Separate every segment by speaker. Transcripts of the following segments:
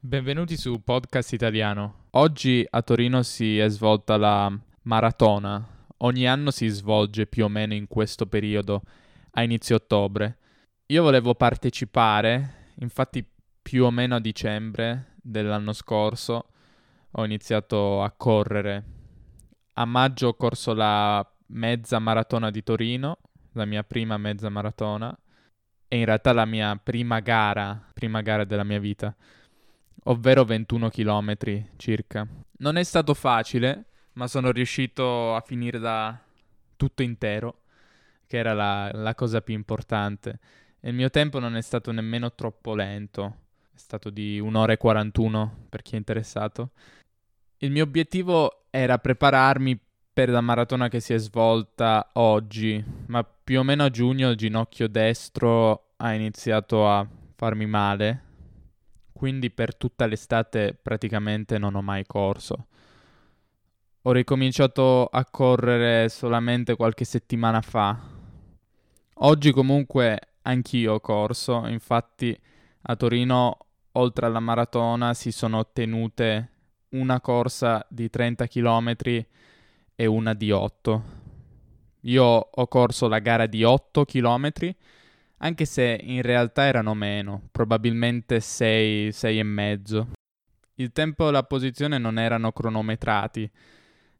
Speaker 1: Benvenuti su Podcast Italiano. Oggi a Torino si è svolta la maratona. Ogni anno si svolge più o meno in questo periodo, a inizio ottobre. Io volevo partecipare, infatti più o meno a dicembre dell'anno scorso ho iniziato a correre. A maggio ho corso la mezza maratona di Torino, la mia prima mezza maratona, e in realtà la mia prima gara, prima gara della mia vita, ovvero 21 km circa. Non è stato facile, ma sono riuscito a finire da tutto intero, che era la, la cosa più importante. E il mio tempo non è stato nemmeno troppo lento, è stato di un'ora e 41 per chi è interessato. Il mio obiettivo era prepararmi per la maratona che si è svolta oggi, ma più o meno a giugno il ginocchio destro ha iniziato a farmi male, quindi per tutta l'estate praticamente non ho mai corso. Ho ricominciato a correre solamente qualche settimana fa. Oggi comunque anch'io ho corso, infatti a Torino oltre alla maratona si sono tenute una corsa di 30 km e una di 8. Io ho corso la gara di 8 km, anche se in realtà erano meno, probabilmente 6, 6 e mezzo. Il tempo e la posizione non erano cronometrati,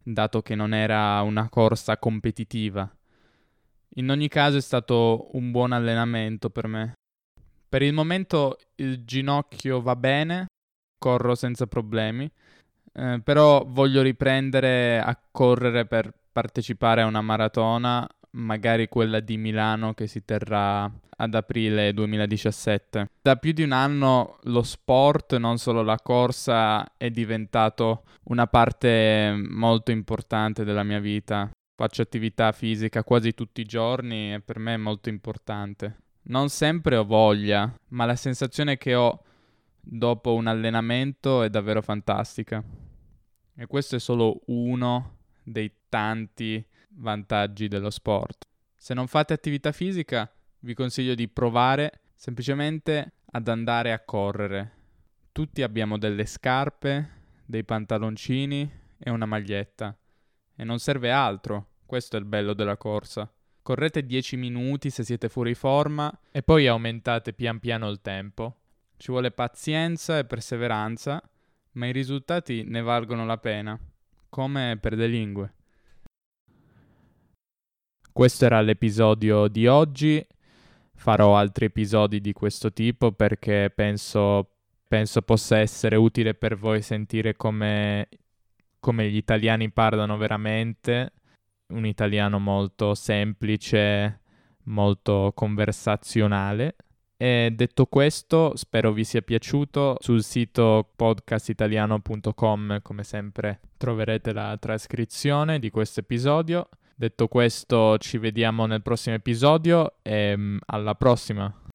Speaker 1: dato che non era una corsa competitiva. In ogni caso è stato un buon allenamento per me. Per il momento il ginocchio va bene, corro senza problemi eh, però voglio riprendere a correre per partecipare a una maratona, magari quella di Milano che si terrà ad aprile 2017. Da più di un anno lo sport, non solo la corsa, è diventato una parte molto importante della mia vita. Faccio attività fisica quasi tutti i giorni e per me è molto importante. Non sempre ho voglia, ma la sensazione che ho dopo un allenamento è davvero fantastica. E questo è solo uno dei tanti vantaggi dello sport. Se non fate attività fisica, vi consiglio di provare semplicemente ad andare a correre. Tutti abbiamo delle scarpe, dei pantaloncini e una maglietta. E non serve altro. Questo è il bello della corsa. Correte 10 minuti se siete fuori forma e poi aumentate pian piano il tempo. Ci vuole pazienza e perseveranza ma i risultati ne valgono la pena, come per le lingue. Questo era l'episodio di oggi. Farò altri episodi di questo tipo perché penso, penso possa essere utile per voi sentire come, come gli italiani parlano veramente. Un italiano molto semplice, molto conversazionale. E detto questo, spero vi sia piaciuto. Sul sito podcastitaliano.com, come sempre, troverete la trascrizione di questo episodio. Detto questo, ci vediamo nel prossimo episodio e mm, alla prossima.